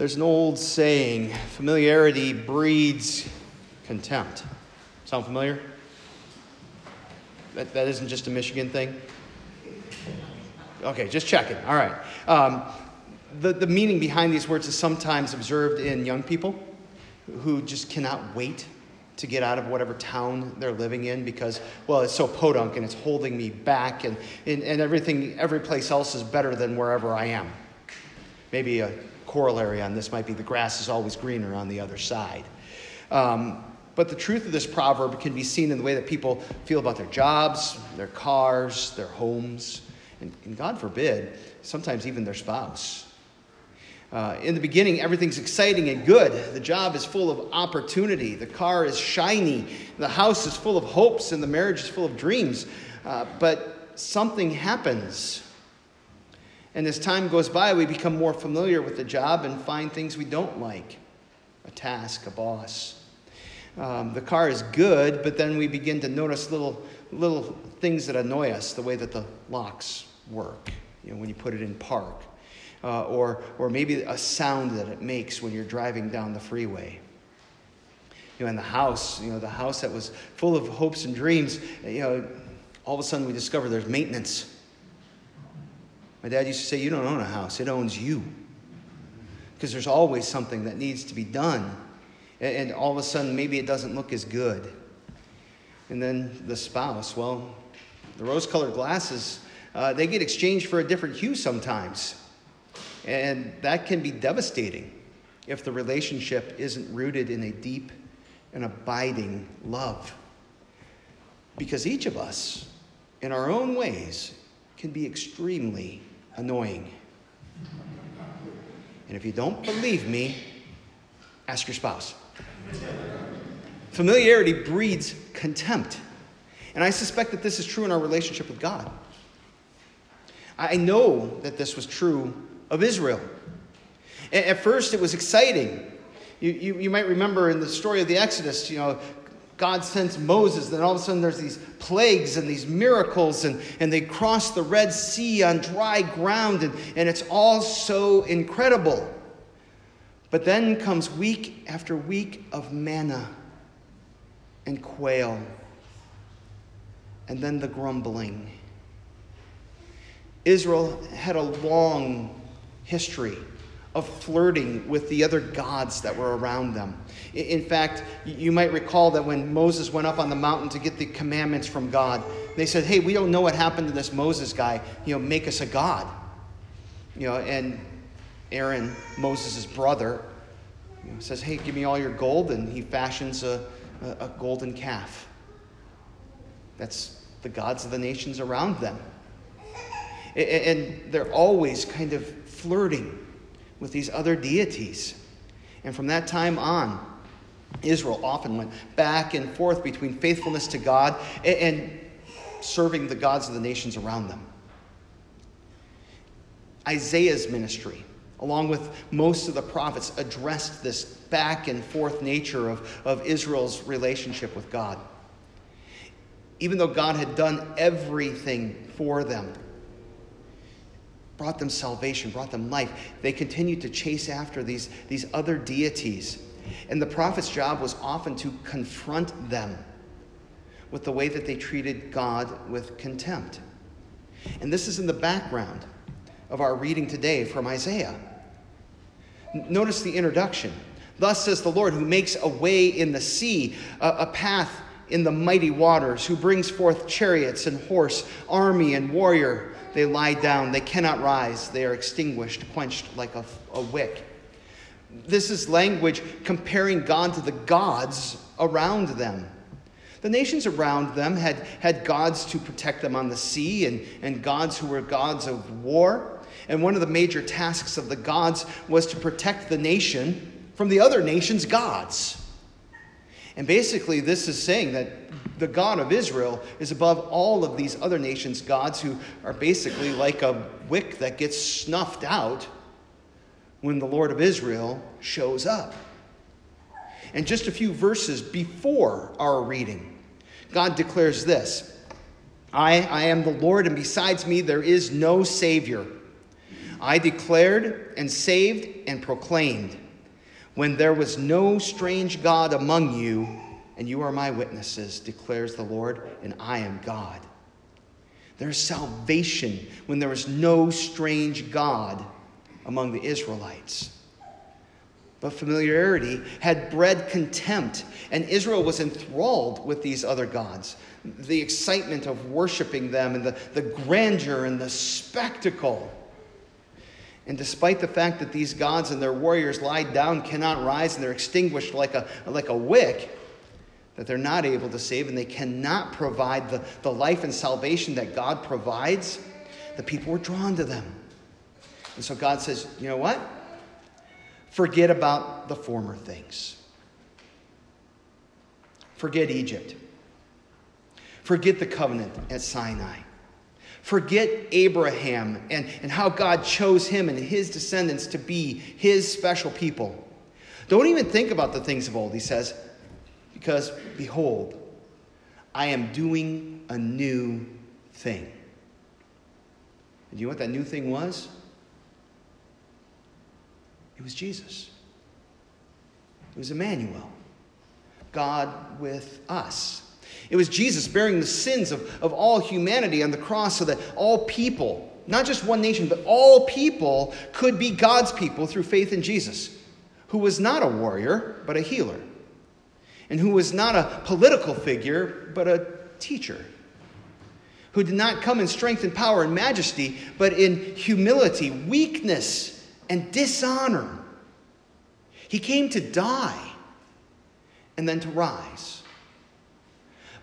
There's an old saying familiarity breeds contempt. Sound familiar? That, that isn't just a Michigan thing? Okay, just checking. All right. Um, the, the meaning behind these words is sometimes observed in young people who just cannot wait to get out of whatever town they're living in because, well, it's so podunk and it's holding me back, and, and, and everything, every place else is better than wherever I am. Maybe a corollary on this might be the grass is always greener on the other side. Um, but the truth of this proverb can be seen in the way that people feel about their jobs, their cars, their homes, and, and God forbid, sometimes even their spouse. Uh, in the beginning, everything's exciting and good. The job is full of opportunity. The car is shiny. The house is full of hopes, and the marriage is full of dreams. Uh, but something happens and as time goes by, we become more familiar with the job and find things we don't like a task, a boss. Um, the car is good, but then we begin to notice little, little things that annoy us the way that the locks work, you know, when you put it in park, uh, or, or maybe a sound that it makes when you're driving down the freeway. You know, in the house, you know, the house that was full of hopes and dreams, you know, all of a sudden we discover there's maintenance my dad used to say, You don't own a house, it owns you. Because there's always something that needs to be done. And all of a sudden, maybe it doesn't look as good. And then the spouse, well, the rose colored glasses, uh, they get exchanged for a different hue sometimes. And that can be devastating if the relationship isn't rooted in a deep and abiding love. Because each of us, in our own ways, can be extremely annoying. And if you don't believe me, ask your spouse. Familiarity breeds contempt. And I suspect that this is true in our relationship with God. I know that this was true of Israel. At first, it was exciting. You, you, you, might remember in the story of the Exodus, you know, God sends Moses, then all of a sudden there's these plagues and these miracles, and, and they cross the Red Sea on dry ground, and, and it's all so incredible. But then comes week after week of manna and quail, and then the grumbling. Israel had a long history of flirting with the other gods that were around them. In fact, you might recall that when Moses went up on the mountain to get the commandments from God, they said, Hey, we don't know what happened to this Moses guy. You know, make us a God. You know, and Aaron, Moses' brother, you know, says, Hey, give me all your gold. And he fashions a, a, a golden calf. That's the gods of the nations around them. And they're always kind of flirting with these other deities. And from that time on, Israel often went back and forth between faithfulness to God and serving the gods of the nations around them. Isaiah's ministry, along with most of the prophets, addressed this back and forth nature of, of Israel's relationship with God. Even though God had done everything for them, brought them salvation, brought them life. They continued to chase after these, these other deities. And the prophet's job was often to confront them with the way that they treated God with contempt. And this is in the background of our reading today from Isaiah. Notice the introduction. Thus says the Lord, who makes a way in the sea, a, a path in the mighty waters, who brings forth chariots and horse, army and warrior they lie down. They cannot rise. They are extinguished, quenched like a, a wick. This is language comparing God to the gods around them. The nations around them had, had gods to protect them on the sea and, and gods who were gods of war. And one of the major tasks of the gods was to protect the nation from the other nation's gods. And basically, this is saying that the God of Israel is above all of these other nations' gods who are basically like a wick that gets snuffed out when the Lord of Israel shows up. And just a few verses before our reading, God declares this I, I am the Lord, and besides me there is no Savior. I declared and saved and proclaimed when there was no strange God among you, and you are my witnesses, declares the Lord, and I am God. There's salvation when there was no strange God among the Israelites. But familiarity had bred contempt, and Israel was enthralled with these other gods. The excitement of worshiping them, and the, the grandeur and the spectacle. And despite the fact that these gods and their warriors lie down, cannot rise, and they're extinguished like a, like a wick, that they're not able to save and they cannot provide the, the life and salvation that God provides, the people were drawn to them. And so God says, you know what? Forget about the former things. Forget Egypt. Forget the covenant at Sinai. Forget Abraham and, and how God chose him and his descendants to be his special people. Don't even think about the things of old, he says, because behold, I am doing a new thing. And you know what that new thing was? It was Jesus. It was Emmanuel, God with us. It was Jesus bearing the sins of, of all humanity on the cross so that all people, not just one nation, but all people could be God's people through faith in Jesus, who was not a warrior, but a healer, and who was not a political figure, but a teacher, who did not come in strength and power and majesty, but in humility, weakness, and dishonor. He came to die and then to rise.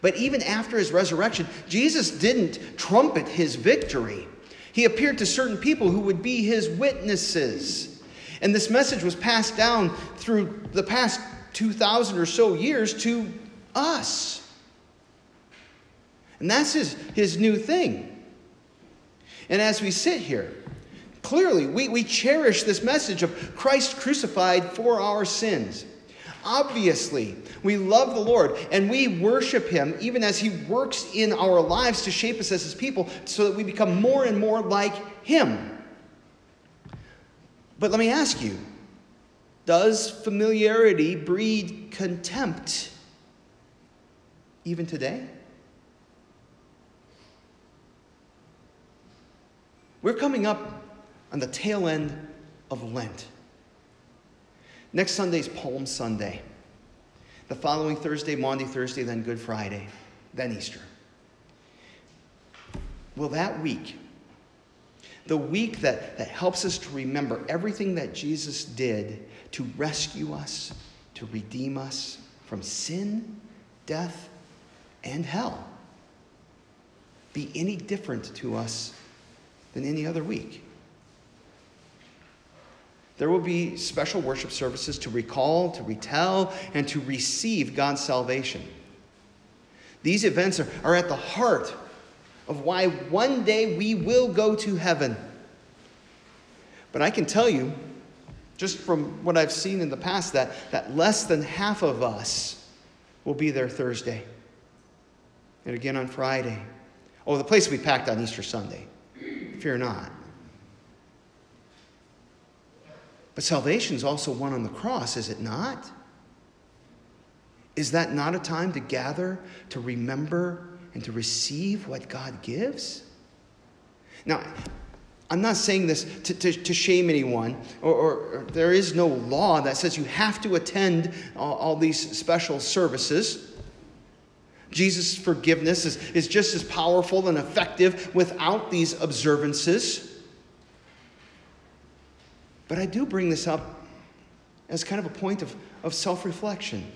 But even after his resurrection, Jesus didn't trumpet his victory. He appeared to certain people who would be his witnesses. And this message was passed down through the past 2,000 or so years to us. And that's his, his new thing. And as we sit here, Clearly, we, we cherish this message of Christ crucified for our sins. Obviously, we love the Lord and we worship Him even as He works in our lives to shape us as His people so that we become more and more like Him. But let me ask you does familiarity breed contempt even today? We're coming up on the tail end of Lent. Next Sunday is Palm Sunday. The following Thursday, Maundy Thursday, then Good Friday, then Easter. Will that week, the week that, that helps us to remember everything that Jesus did to rescue us, to redeem us from sin, death, and hell, be any different to us than any other week? There will be special worship services to recall, to retell, and to receive God's salvation. These events are, are at the heart of why one day we will go to heaven. But I can tell you, just from what I've seen in the past, that, that less than half of us will be there Thursday and again on Friday. Oh, the place will be packed on Easter Sunday. Fear not. But salvation is also won on the cross, is it not? Is that not a time to gather, to remember, and to receive what God gives? Now, I'm not saying this to, to, to shame anyone, or, or, or, there is no law that says you have to attend all, all these special services. Jesus' forgiveness is, is just as powerful and effective without these observances. But I do bring this up as kind of a point of, of self reflection.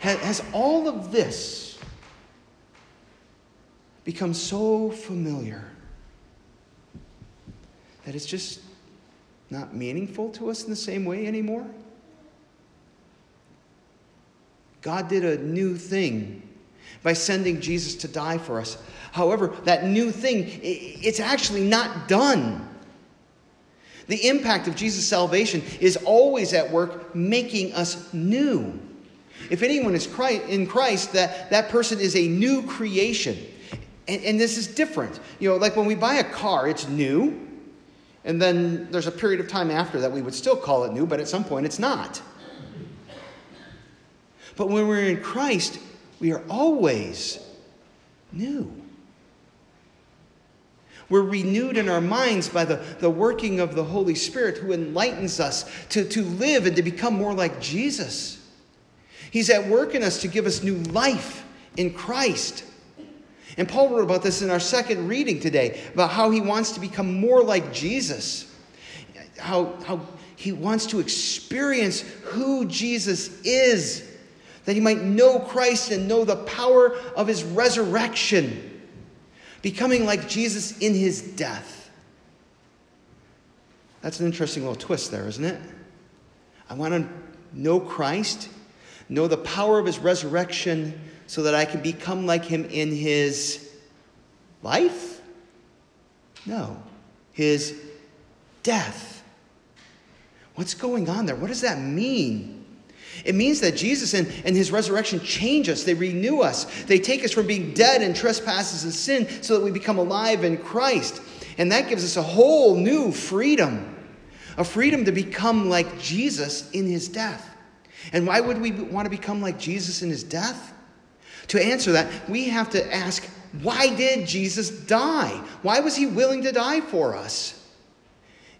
Has, has all of this become so familiar that it's just not meaningful to us in the same way anymore? God did a new thing by sending Jesus to die for us. However, that new thing, it's actually not done. The impact of Jesus' salvation is always at work making us new. If anyone is in Christ, that, that person is a new creation. And, and this is different. You know, like when we buy a car, it's new. And then there's a period of time after that we would still call it new, but at some point it's not. But when we're in Christ, we are always new. We're renewed in our minds by the, the working of the Holy Spirit who enlightens us to, to live and to become more like Jesus. He's at work in us to give us new life in Christ. And Paul wrote about this in our second reading today about how he wants to become more like Jesus, how, how he wants to experience who Jesus is, that he might know Christ and know the power of his resurrection becoming like Jesus in his death. That's an interesting little twist there, isn't it? I want to know Christ, know the power of his resurrection, so that I can become like him in his life? No, his death. What's going on there? What does that mean? It means that Jesus and, and his resurrection change us, they renew us, they take us from being dead in trespasses and sin so that we become alive in Christ. And that gives us a whole new freedom a freedom to become like Jesus in his death. And why would we want to become like Jesus in his death? To answer that, we have to ask why did Jesus die? Why was he willing to die for us?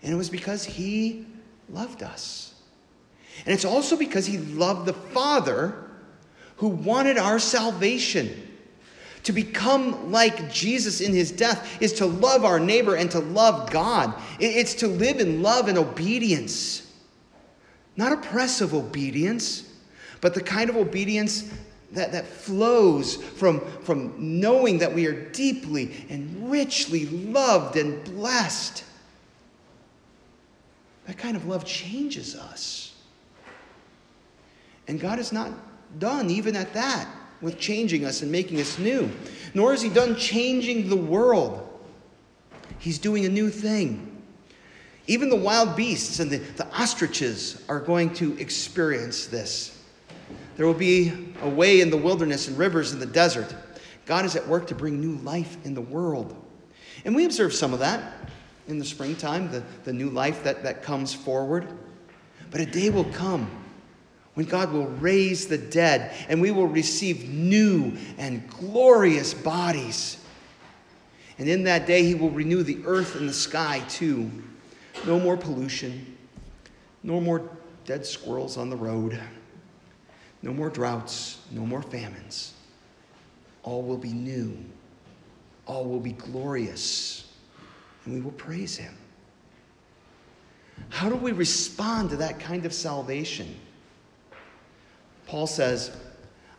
And it was because he loved us. And it's also because he loved the Father who wanted our salvation. To become like Jesus in his death is to love our neighbor and to love God. It's to live in love and obedience. Not oppressive obedience, but the kind of obedience that, that flows from, from knowing that we are deeply and richly loved and blessed. That kind of love changes us. And God is not done even at that with changing us and making us new, nor is He done changing the world. He's doing a new thing. Even the wild beasts and the, the ostriches are going to experience this. There will be a way in the wilderness and rivers in the desert. God is at work to bring new life in the world. And we observe some of that in the springtime, the, the new life that, that comes forward. But a day will come when God will raise the dead and we will receive new and glorious bodies. And in that day, He will renew the earth and the sky too. No more pollution, no more dead squirrels on the road, no more droughts, no more famines. All will be new, all will be glorious, and we will praise Him. How do we respond to that kind of salvation? Paul says,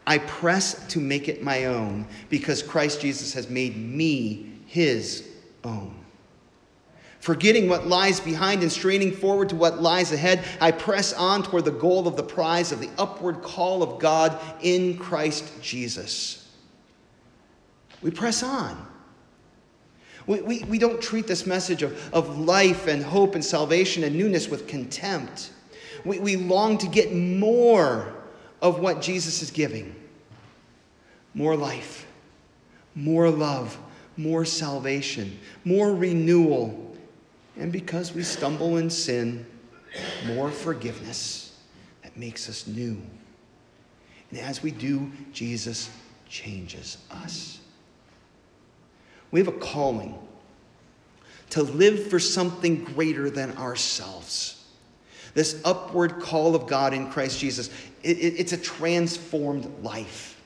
I press to make it my own because Christ Jesus has made me his own. Forgetting what lies behind and straining forward to what lies ahead, I press on toward the goal of the prize of the upward call of God in Christ Jesus. We press on. We, we, we don't treat this message of, of life and hope and salvation and newness with contempt. We, we long to get more of what Jesus is giving more life, more love, more salvation, more renewal, and because we stumble in sin, more forgiveness that makes us new. And as we do, Jesus changes us. We have a calling to live for something greater than ourselves this upward call of God in Christ Jesus, it, it, it's a transformed life.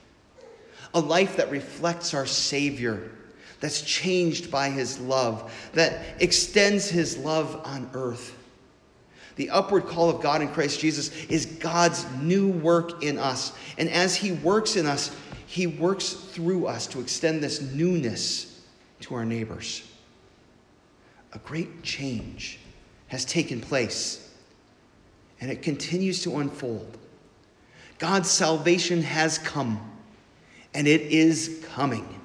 A life that reflects our Savior, that's changed by His love, that extends His love on earth. The upward call of God in Christ Jesus is God's new work in us. And as He works in us, He works through us to extend this newness to our neighbors. A great change has taken place and it continues to unfold. God's salvation has come, and it is coming.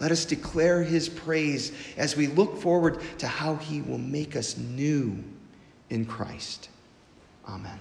Let us declare his praise as we look forward to how he will make us new in Christ. Amen.